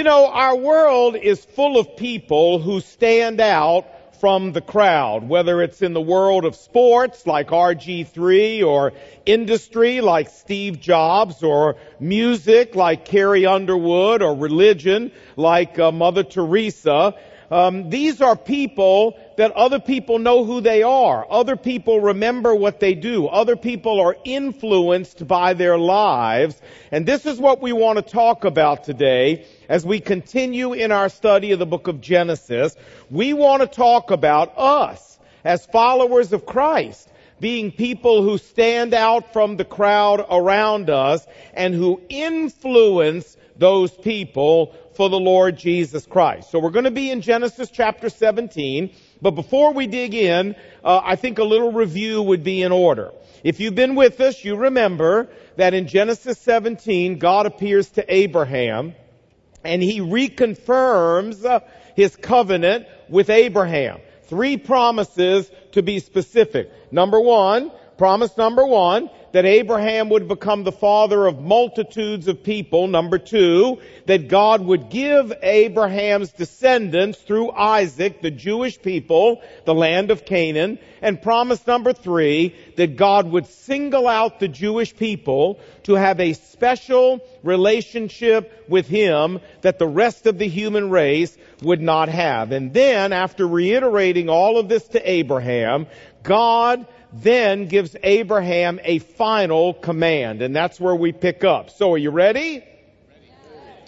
You know, our world is full of people who stand out from the crowd, whether it's in the world of sports like RG3 or industry like Steve Jobs or music like Carrie Underwood or religion like uh, Mother Teresa. Um, these are people that other people know who they are. Other people remember what they do. Other people are influenced by their lives. And this is what we want to talk about today as we continue in our study of the book of Genesis. We want to talk about us as followers of Christ being people who stand out from the crowd around us and who influence those people for the Lord Jesus Christ. So we're going to be in Genesis chapter 17, but before we dig in, uh, I think a little review would be in order. If you've been with us, you remember that in Genesis 17, God appears to Abraham and he reconfirms uh, his covenant with Abraham. Three promises to be specific. Number one, promise number one, that Abraham would become the father of multitudes of people. Number two, that God would give Abraham's descendants through Isaac, the Jewish people, the land of Canaan. And promise number three, that God would single out the Jewish people to have a special relationship with Him that the rest of the human race would not have. And then, after reiterating all of this to Abraham, God then gives Abraham a final command, and that's where we pick up. So are you ready?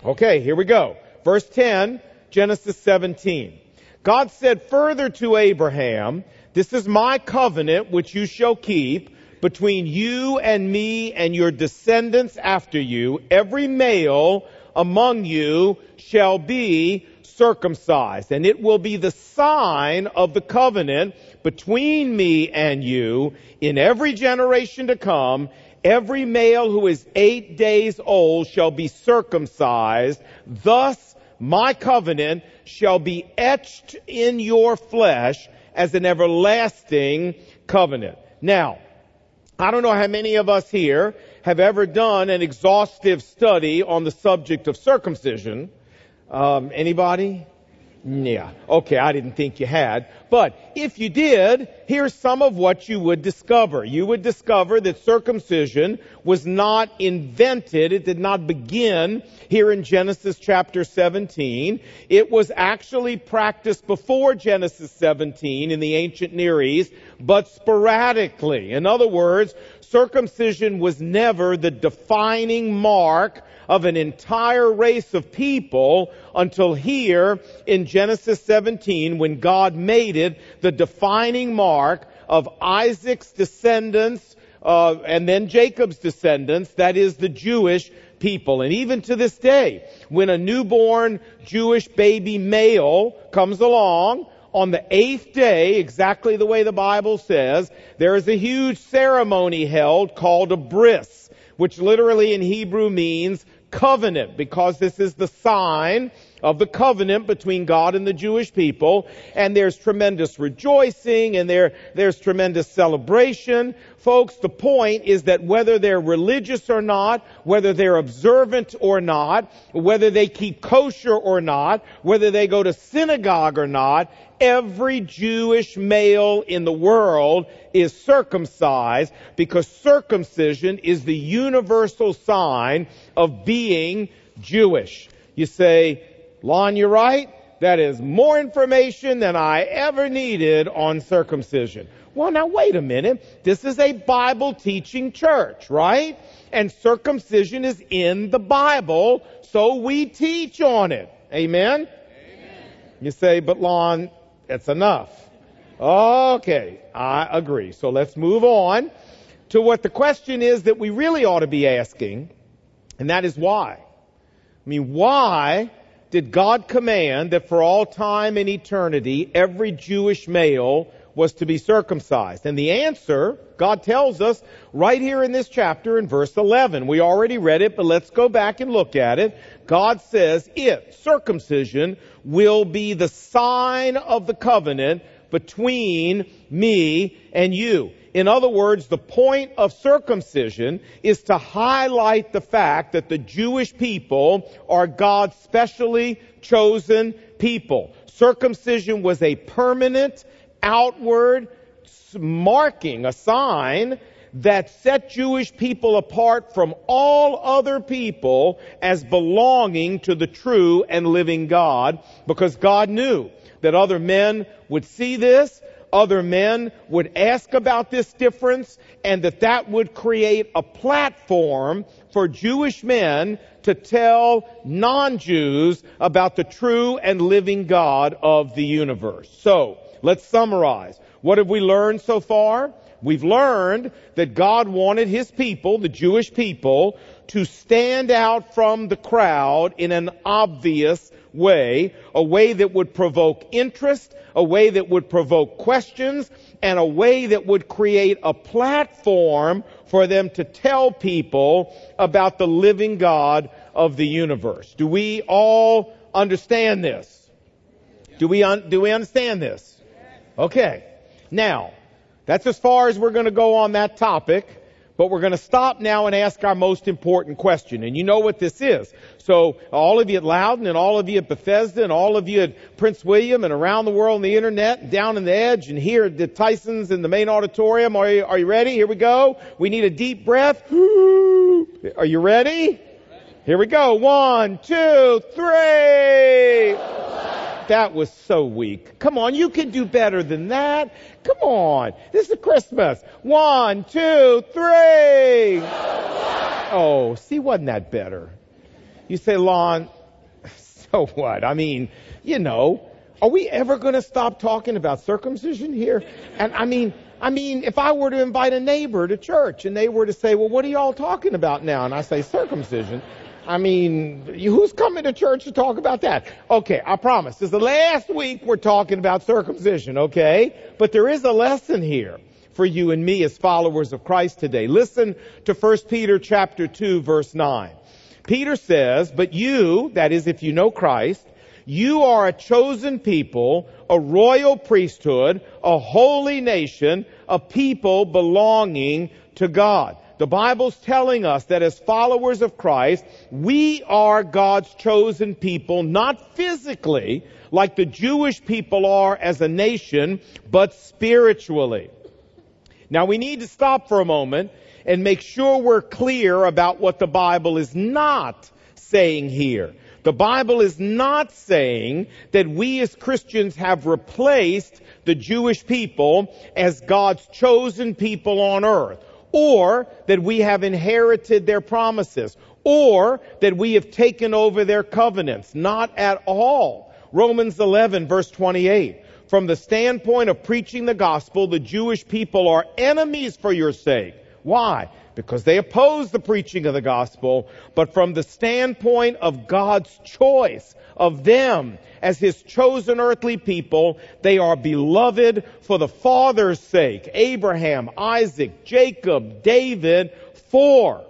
Okay, here we go. Verse 10, Genesis 17. God said further to Abraham, this is my covenant which you shall keep between you and me and your descendants after you. Every male among you shall be circumcised, and it will be the sign of the covenant between me and you in every generation to come. Every male who is eight days old shall be circumcised. Thus my covenant shall be etched in your flesh as an everlasting covenant. Now, I don't know how many of us here have ever done an exhaustive study on the subject of circumcision. Um, anybody? Yeah. Okay, I didn't think you had. But if you did, here's some of what you would discover. You would discover that circumcision was not invented. It did not begin here in Genesis chapter 17. It was actually practiced before Genesis 17 in the ancient Near East, but sporadically. In other words, circumcision was never the defining mark of an entire race of people until here in Genesis 17 when God made it the defining mark of Isaac's descendants uh, and then Jacob's descendants, that is the Jewish people. And even to this day, when a newborn Jewish baby male comes along, on the eighth day, exactly the way the Bible says, there is a huge ceremony held called a bris, which literally in Hebrew means covenant because this is the sign of the covenant between God and the Jewish people. And there's tremendous rejoicing and there, there's tremendous celebration. Folks, the point is that whether they're religious or not, whether they're observant or not, whether they keep kosher or not, whether they go to synagogue or not, every Jewish male in the world is circumcised because circumcision is the universal sign of being Jewish. You say, Lon, you're right. That is more information than I ever needed on circumcision. Well, now wait a minute. This is a Bible teaching church, right? And circumcision is in the Bible, so we teach on it. Amen? Amen. You say, but Lon, it's enough. Okay, I agree. So let's move on to what the question is that we really ought to be asking, and that is why. I mean, why did God command that for all time and eternity every Jewish male was to be circumcised? And the answer, God tells us right here in this chapter in verse 11. We already read it, but let's go back and look at it. God says it, circumcision, will be the sign of the covenant between me and you. In other words, the point of circumcision is to highlight the fact that the Jewish people are God's specially chosen people. Circumcision was a permanent, outward marking, a sign that set Jewish people apart from all other people as belonging to the true and living God because God knew that other men would see this, other men would ask about this difference, and that that would create a platform for Jewish men to tell non-Jews about the true and living God of the universe. So, let's summarize. What have we learned so far? We've learned that God wanted His people, the Jewish people, to stand out from the crowd in an obvious way, a way that would provoke interest, a way that would provoke questions, and a way that would create a platform for them to tell people about the living God of the universe. Do we all understand this? Do we, un- do we understand this? Okay. Now, that's as far as we're going to go on that topic, but we're going to stop now and ask our most important question. And you know what this is. So all of you at Loudoun and all of you at Bethesda and all of you at Prince William and around the world on the internet and down in the edge and here at the Tysons in the main auditorium. Are you, are you ready? Here we go. We need a deep breath. Are you ready? Here we go. One, two, three. That was so weak. Come on, you can do better than that. Come on. This is Christmas. One, two, three. Oh, see, wasn't that better? You say, Lon, so what? I mean, you know, are we ever going to stop talking about circumcision here? And I mean, I mean, if I were to invite a neighbor to church and they were to say, well, what are y'all talking about now? And I say circumcision. I mean, who's coming to church to talk about that? Okay, I promise. This is the last week we're talking about circumcision, okay? But there is a lesson here for you and me as followers of Christ today. Listen to 1 Peter chapter 2 verse 9. Peter says, but you, that is if you know Christ, you are a chosen people, a royal priesthood, a holy nation, a people belonging to God. The Bible's telling us that as followers of Christ, we are God's chosen people, not physically, like the Jewish people are as a nation, but spiritually. Now we need to stop for a moment and make sure we're clear about what the Bible is not saying here. The Bible is not saying that we as Christians have replaced the Jewish people as God's chosen people on earth or that we have inherited their promises, or that we have taken over their covenants. Not at all. Romans 11 verse 28. From the standpoint of preaching the gospel, the Jewish people are enemies for your sake. Why? Because they oppose the preaching of the gospel, but from the standpoint of God's choice of them as his chosen earthly people. They are beloved for the Father's sake. Abraham, Isaac, Jacob, David, for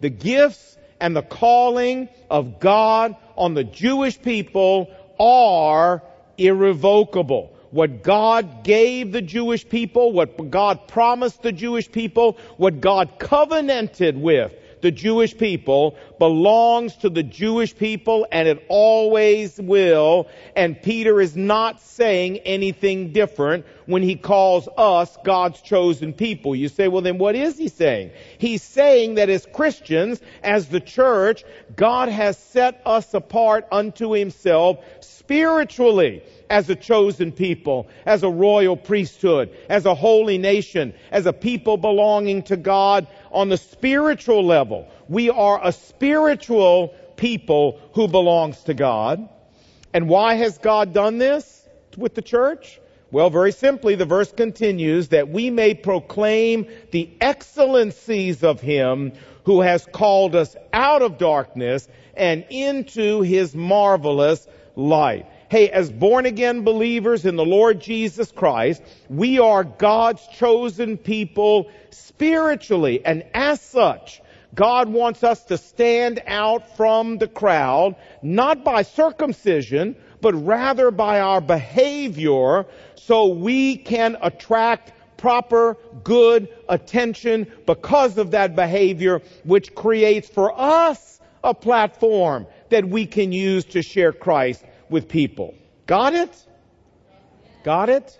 the gifts and the calling of God on the Jewish people are irrevocable. What God gave the Jewish people, what God promised the Jewish people, what God covenanted with the Jewish people belongs to the Jewish people and it always will. And Peter is not saying anything different when he calls us God's chosen people. You say, well then what is he saying? He's saying that as Christians, as the church, God has set us apart unto himself spiritually as a chosen people, as a royal priesthood, as a holy nation, as a people belonging to God on the spiritual level. We are a spiritual people who belongs to God. And why has God done this with the church? Well, very simply, the verse continues that we may proclaim the excellencies of Him who has called us out of darkness and into His marvelous light. Hey, as born again believers in the Lord Jesus Christ, we are God's chosen people spiritually. And as such, God wants us to stand out from the crowd, not by circumcision, but rather by our behavior, so we can attract proper, good attention because of that behavior, which creates for us a platform that we can use to share Christ with people. Got it? Got it?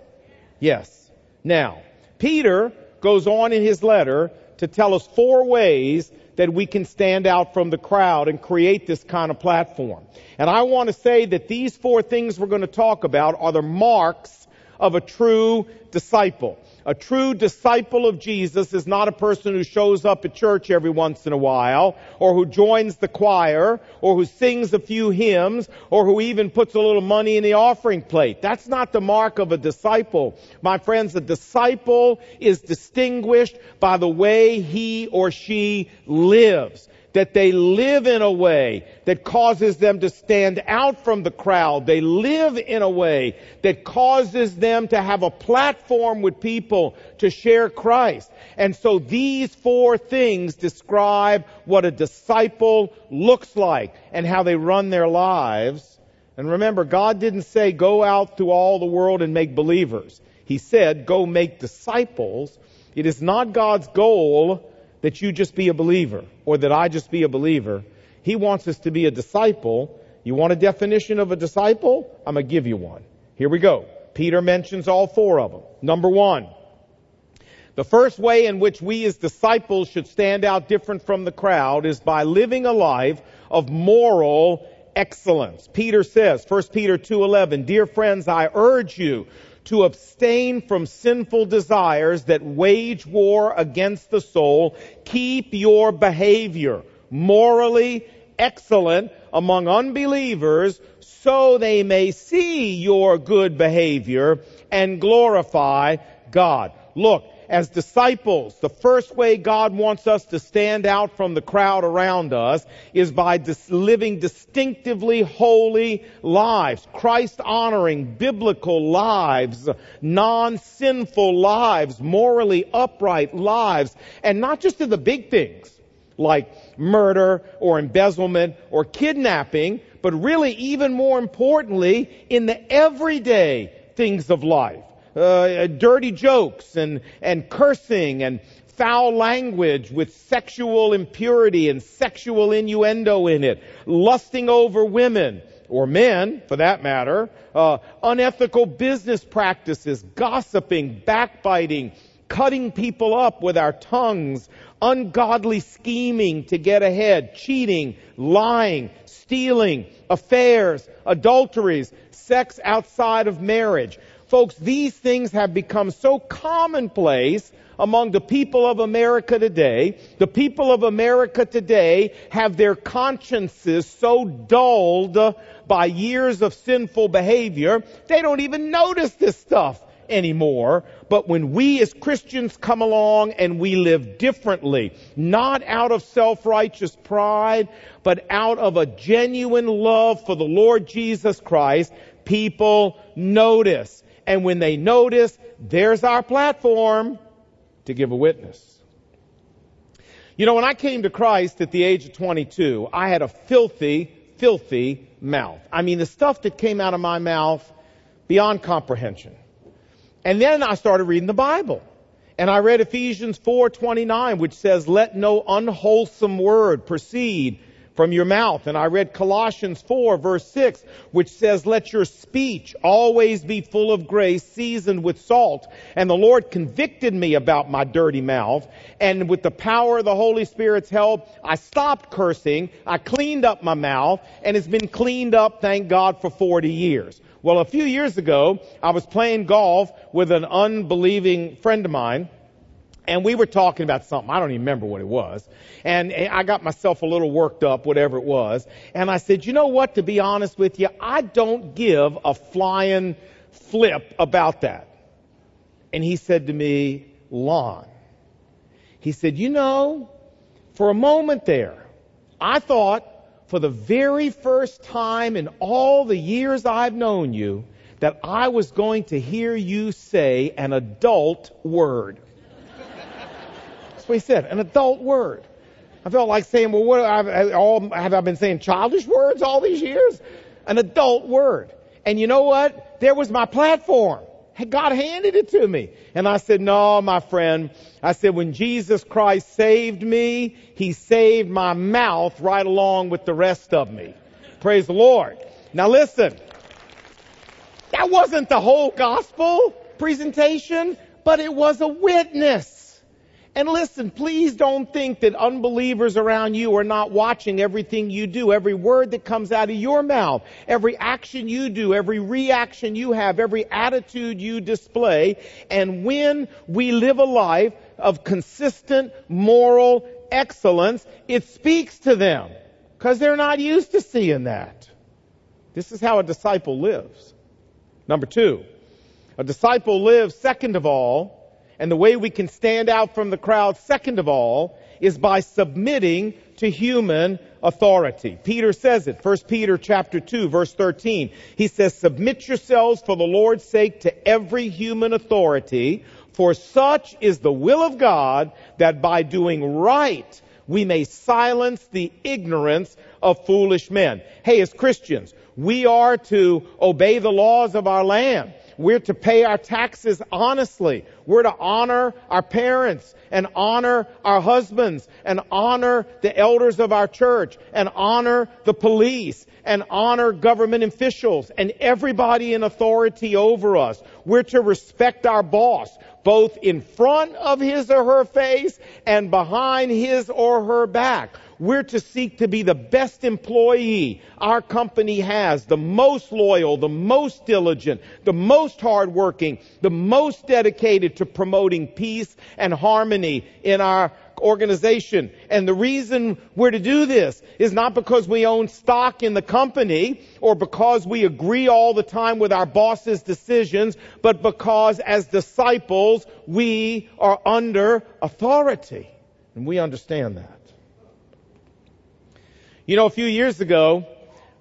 Yes. Now, Peter goes on in his letter to tell us four ways that we can stand out from the crowd and create this kind of platform. And I want to say that these four things we're going to talk about are the marks of a true disciple. A true disciple of Jesus is not a person who shows up at church every once in a while, or who joins the choir, or who sings a few hymns, or who even puts a little money in the offering plate. That's not the mark of a disciple. My friends, a disciple is distinguished by the way he or she lives that they live in a way that causes them to stand out from the crowd. They live in a way that causes them to have a platform with people to share Christ. And so these four things describe what a disciple looks like and how they run their lives. And remember, God didn't say go out through all the world and make believers. He said go make disciples. It is not God's goal that you just be a believer or that I just be a believer. He wants us to be a disciple. You want a definition of a disciple? I'm going to give you one. Here we go. Peter mentions all four of them. Number one, the first way in which we as disciples should stand out different from the crowd is by living a life of moral excellence. Peter says, 1 Peter 2:11, "Dear friends, I urge you to abstain from sinful desires that wage war against the soul. Keep your behavior morally excellent among unbelievers so they may see your good behavior and glorify God. Look, as disciples, the first way God wants us to stand out from the crowd around us is by dis- living distinctively holy lives, Christ honoring, biblical lives, non-sinful lives, morally upright lives, and not just in the big things like murder or embezzlement or kidnapping, but really even more importantly in the everyday things of life uh, dirty jokes and, and cursing and foul language with sexual impurity and sexual innuendo in it, lusting over women or men, for that matter, uh, unethical business practices, gossiping, backbiting, cutting people up with our tongues, ungodly scheming to get ahead, cheating, lying, stealing, affairs, adulteries, sex outside of marriage. Folks, these things have become so commonplace among the people of America today. The people of America today have their consciences so dulled by years of sinful behavior, they don't even notice this stuff anymore. But when we as Christians come along and we live differently, not out of self-righteous pride, but out of a genuine love for the Lord Jesus Christ, people notice. And when they notice, there's our platform to give a witness. You know, when I came to Christ at the age of 22, I had a filthy, filthy mouth. I mean, the stuff that came out of my mouth beyond comprehension. And then I started reading the Bible. And I read Ephesians 4:29 which says let no unwholesome word proceed from your mouth. And I read Colossians 4 verse 6, which says, let your speech always be full of grace, seasoned with salt. And the Lord convicted me about my dirty mouth. And with the power of the Holy Spirit's help, I stopped cursing. I cleaned up my mouth and it's been cleaned up, thank God, for 40 years. Well, a few years ago, I was playing golf with an unbelieving friend of mine and we were talking about something. I don't even remember what it was. And I got myself a little worked up, whatever it was. And I said, you know what, to be honest with you, I don't give a flying flip about that. And he said to me, Lon, he said, you know, for a moment there, I thought for the very first time in all the years I've known you that I was going to hear you say an adult word what he said, an adult word. I felt like saying, well, what have, all, have I been saying childish words all these years? An adult word. And you know what? There was my platform. God handed it to me. And I said, no, my friend. I said, when Jesus Christ saved me, He saved my mouth right along with the rest of me. Praise the Lord. Now listen. That wasn't the whole gospel presentation, but it was a witness. And listen, please don't think that unbelievers around you are not watching everything you do, every word that comes out of your mouth, every action you do, every reaction you have, every attitude you display. And when we live a life of consistent moral excellence, it speaks to them because they're not used to seeing that. This is how a disciple lives. Number two, a disciple lives, second of all, and the way we can stand out from the crowd, second of all, is by submitting to human authority. Peter says it, 1 Peter chapter 2 verse 13. He says, submit yourselves for the Lord's sake to every human authority, for such is the will of God that by doing right we may silence the ignorance of foolish men. Hey, as Christians, we are to obey the laws of our land. We're to pay our taxes honestly. We're to honor our parents and honor our husbands and honor the elders of our church and honor the police and honor government officials and everybody in authority over us. We're to respect our boss, both in front of his or her face and behind his or her back. We're to seek to be the best employee our company has, the most loyal, the most diligent, the most hardworking, the most dedicated to promoting peace and harmony in our organization. And the reason we're to do this is not because we own stock in the company or because we agree all the time with our boss's decisions, but because as disciples we are under authority. And we understand that. You know, a few years ago,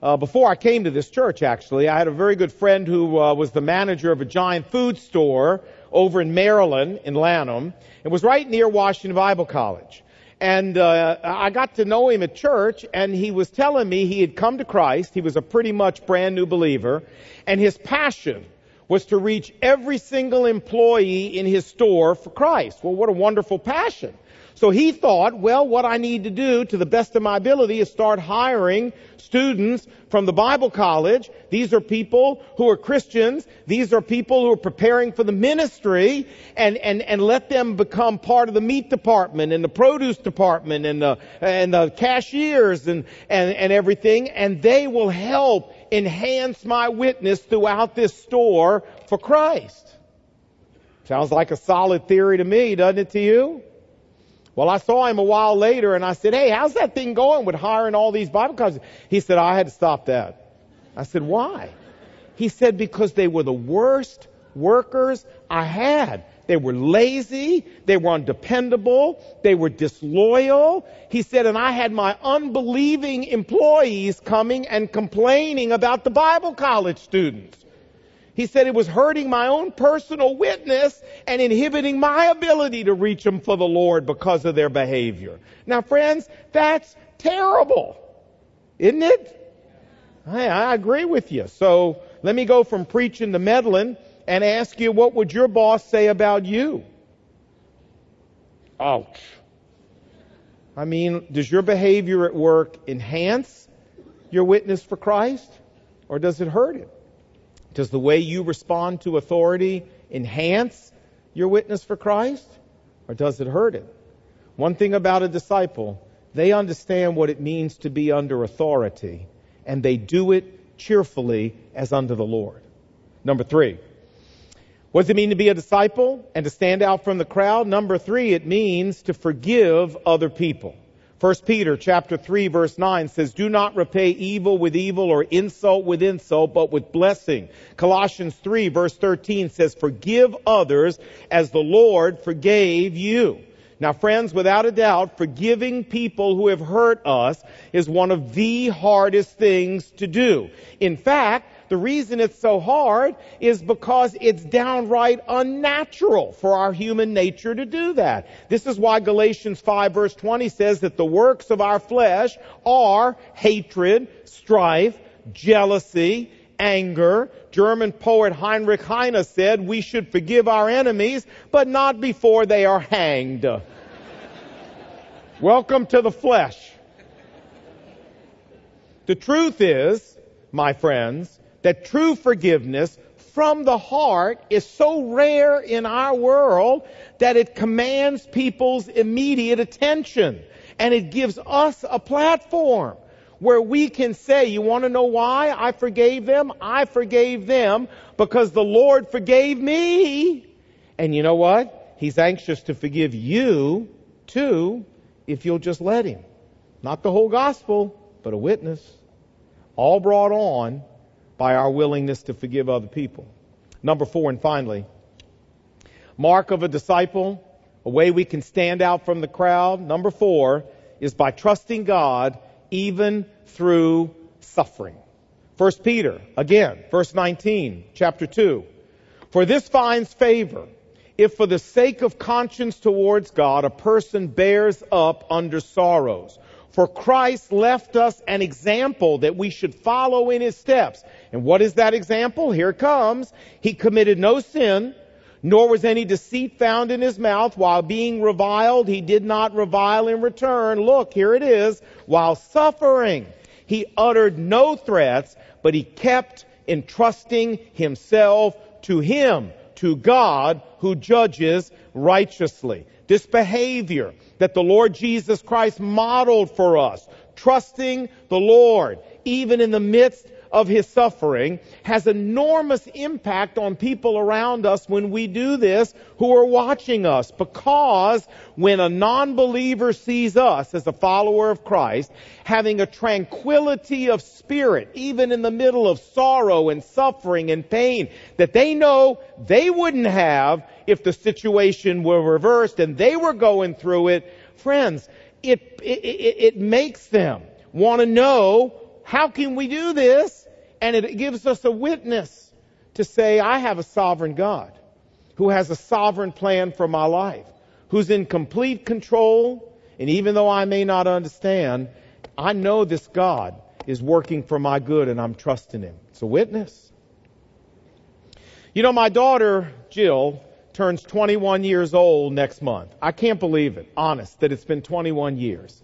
uh, before I came to this church, actually, I had a very good friend who uh, was the manager of a giant food store over in Maryland, in Lanham. It was right near Washington Bible College. And uh, I got to know him at church, and he was telling me he had come to Christ. He was a pretty much brand new believer, and his passion was to reach every single employee in his store for Christ. Well, what a wonderful passion. So he thought, well, what I need to do to the best of my ability is start hiring students from the Bible college. These are people who are Christians. These are people who are preparing for the ministry and, and, and let them become part of the meat department and the produce department and the, and the cashiers and, and, and everything. And they will help enhance my witness throughout this store for Christ. Sounds like a solid theory to me, doesn't it to you? Well, I saw him a while later and I said, Hey, how's that thing going with hiring all these Bible colleges? He said, I had to stop that. I said, Why? He said, Because they were the worst workers I had. They were lazy. They were undependable. They were disloyal. He said, and I had my unbelieving employees coming and complaining about the Bible college students. He said it was hurting my own personal witness and inhibiting my ability to reach them for the Lord because of their behavior. Now friends, that's terrible. Isn't it? I, I agree with you. So let me go from preaching to meddling and ask you, what would your boss say about you? Ouch. I mean, does your behavior at work enhance your witness for Christ or does it hurt it? Does the way you respond to authority enhance your witness for Christ or does it hurt it? One thing about a disciple, they understand what it means to be under authority and they do it cheerfully as under the Lord. Number three. What does it mean to be a disciple and to stand out from the crowd? Number three, it means to forgive other people. 1 Peter chapter 3 verse 9 says, Do not repay evil with evil or insult with insult, but with blessing. Colossians 3 verse 13 says, Forgive others as the Lord forgave you. Now friends, without a doubt, forgiving people who have hurt us is one of the hardest things to do. In fact, the reason it's so hard is because it's downright unnatural for our human nature to do that. This is why Galatians 5 verse 20 says that the works of our flesh are hatred, strife, jealousy, anger. German poet Heinrich Heine said we should forgive our enemies, but not before they are hanged. Welcome to the flesh. The truth is, my friends, that true forgiveness from the heart is so rare in our world that it commands people's immediate attention. And it gives us a platform where we can say, you want to know why I forgave them? I forgave them because the Lord forgave me. And you know what? He's anxious to forgive you too if you'll just let him. Not the whole gospel, but a witness. All brought on by our willingness to forgive other people. Number four, and finally, mark of a disciple, a way we can stand out from the crowd. Number four is by trusting God even through suffering. First Peter, again, verse 19, chapter 2. For this finds favor if for the sake of conscience towards God a person bears up under sorrows. For Christ left us an example that we should follow in his steps. And what is that example? Here it comes. He committed no sin, nor was any deceit found in his mouth. While being reviled, he did not revile in return. Look, here it is. While suffering, he uttered no threats, but he kept entrusting himself to him, to God, who judges righteously. This behavior that the Lord Jesus Christ modeled for us, trusting the Lord, even in the midst of his suffering has enormous impact on people around us when we do this who are watching us. Because when a non-believer sees us as a follower of Christ having a tranquility of spirit even in the middle of sorrow and suffering and pain that they know they wouldn't have if the situation were reversed and they were going through it friends it, it, it, it makes them want to know how can we do this? And it gives us a witness to say, I have a sovereign God who has a sovereign plan for my life, who's in complete control. And even though I may not understand, I know this God is working for my good and I'm trusting Him. It's a witness. You know, my daughter, Jill, turns 21 years old next month. I can't believe it, honest, that it's been 21 years.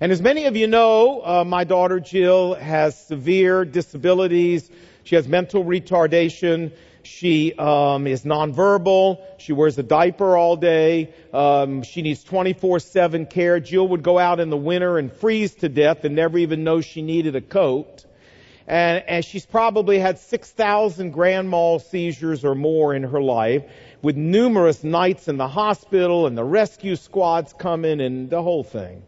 And as many of you know, uh, my daughter Jill has severe disabilities. She has mental retardation. She um, is nonverbal. She wears a diaper all day. Um, she needs 24/7 care. Jill would go out in the winter and freeze to death and never even know she needed a coat. And, and she's probably had 6,000 grand mal seizures or more in her life, with numerous nights in the hospital and the rescue squads coming and the whole thing.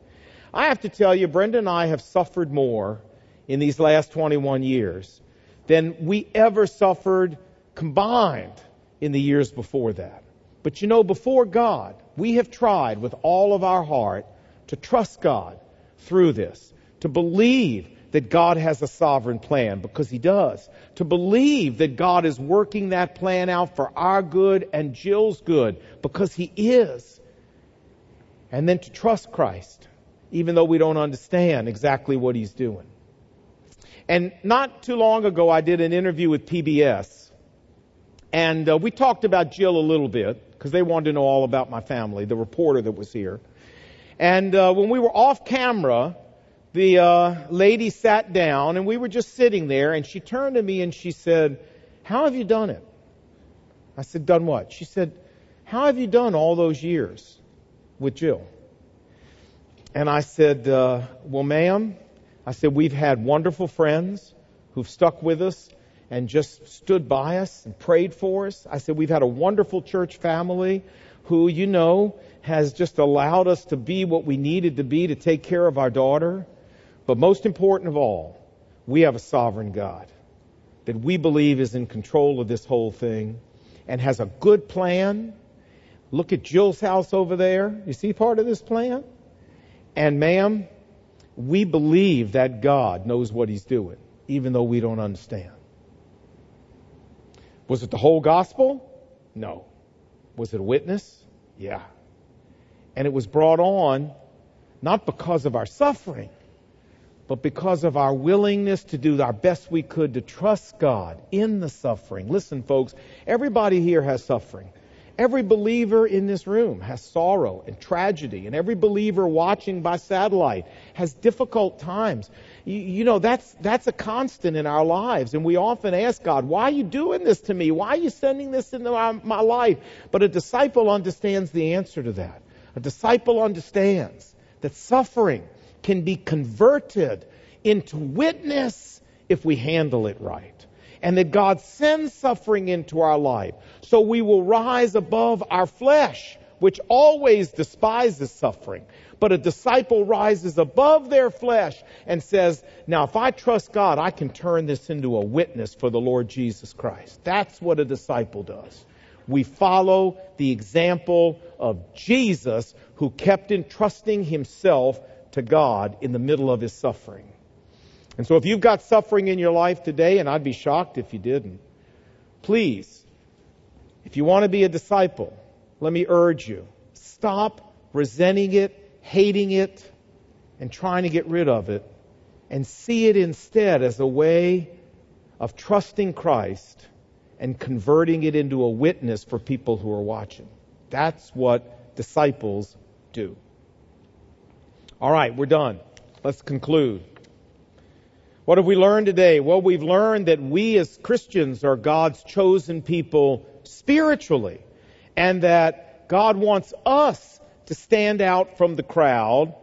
I have to tell you, Brenda and I have suffered more in these last 21 years than we ever suffered combined in the years before that. But you know, before God, we have tried with all of our heart to trust God through this, to believe that God has a sovereign plan because He does, to believe that God is working that plan out for our good and Jill's good because He is, and then to trust Christ even though we don't understand exactly what he's doing. And not too long ago, I did an interview with PBS, and uh, we talked about Jill a little bit because they wanted to know all about my family, the reporter that was here. And uh, when we were off camera, the uh, lady sat down, and we were just sitting there, and she turned to me and she said, "How have you done it?" I said, "Done what?" She said, "How have you done all those years with Jill?" And I said, uh, Well, ma'am, I said, We've had wonderful friends who've stuck with us and just stood by us and prayed for us. I said, We've had a wonderful church family who, you know, has just allowed us to be what we needed to be to take care of our daughter. But most important of all, we have a sovereign God that we believe is in control of this whole thing and has a good plan. Look at Jill's house over there. You see part of this plan? And ma'am, we believe that God knows what he's doing, even though we don't understand. Was it the whole gospel? No. Was it a witness? Yeah. And it was brought on not because of our suffering, but because of our willingness to do our best we could to trust God in the suffering. Listen, folks, everybody here has suffering. Every believer in this room has sorrow and tragedy, and every believer watching by satellite has difficult times. You, you, know, that's, that's a constant in our lives, and we often ask God, why are you doing this to me? Why are you sending this into my, my life? But a disciple understands the answer to that. A disciple understands that suffering can be converted into witness if we handle it right and that God sends suffering into our life. So we will rise above our flesh, which always despises suffering. But a disciple rises above their flesh and says, now if I trust God, I can turn this into a witness for the Lord Jesus Christ. That's what a disciple does. We follow the example of Jesus who kept entrusting himself to God in the middle of his suffering. And so if you've got suffering in your life today, and I'd be shocked if you didn't, please, if you want to be a disciple, let me urge you, stop resenting it, hating it, and trying to get rid of it, and see it instead as a way of trusting Christ and converting it into a witness for people who are watching. That's what disciples do. All right, we're done. Let's conclude. What have we learned today? Well, we've learned that we as Christians are God's chosen people spiritually, and that God wants us to stand out from the crowd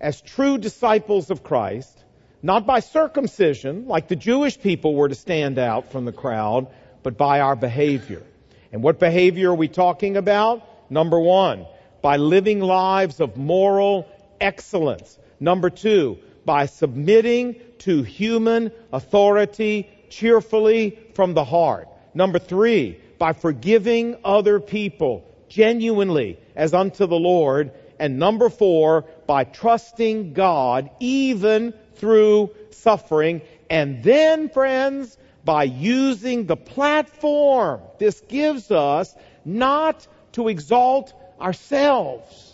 as true disciples of Christ, not by circumcision, like the Jewish people were to stand out from the crowd, but by our behavior. And what behavior are we talking about? Number one, by living lives of moral excellence. Number two, by submitting to human authority cheerfully from the heart. Number three, by forgiving other people genuinely as unto the Lord. And number four, by trusting God even through suffering. And then, friends, by using the platform this gives us not to exalt ourselves,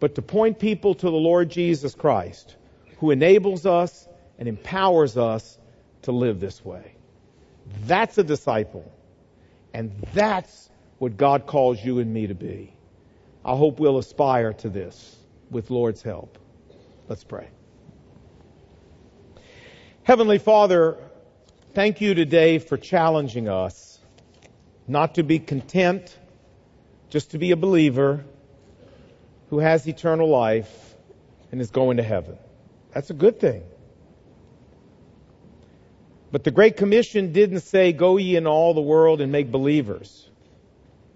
but to point people to the Lord Jesus Christ who enables us and empowers us to live this way. That's a disciple. And that's what God calls you and me to be. I hope we'll aspire to this with Lord's help. Let's pray. Heavenly Father, thank you today for challenging us not to be content just to be a believer who has eternal life and is going to heaven. That's a good thing. But the Great Commission didn't say, Go ye into all the world and make believers.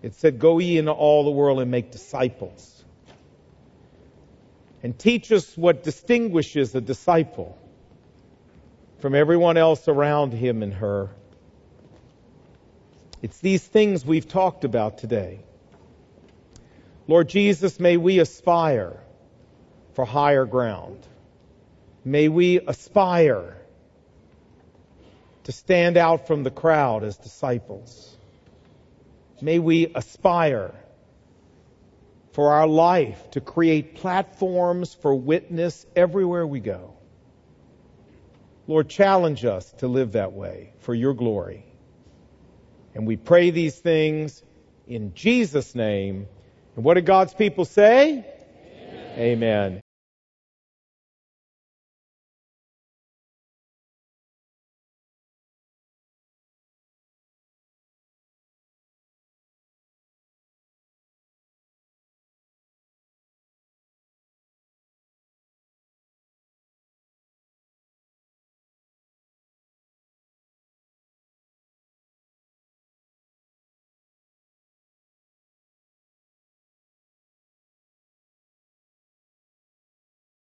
It said, Go ye into all the world and make disciples. And teach us what distinguishes a disciple from everyone else around him and her. It's these things we've talked about today. Lord Jesus, may we aspire for higher ground. May we aspire to stand out from the crowd as disciples. May we aspire for our life to create platforms for witness everywhere we go. Lord, challenge us to live that way for your glory. And we pray these things in Jesus' name. And what did God's people say? Amen. Amen.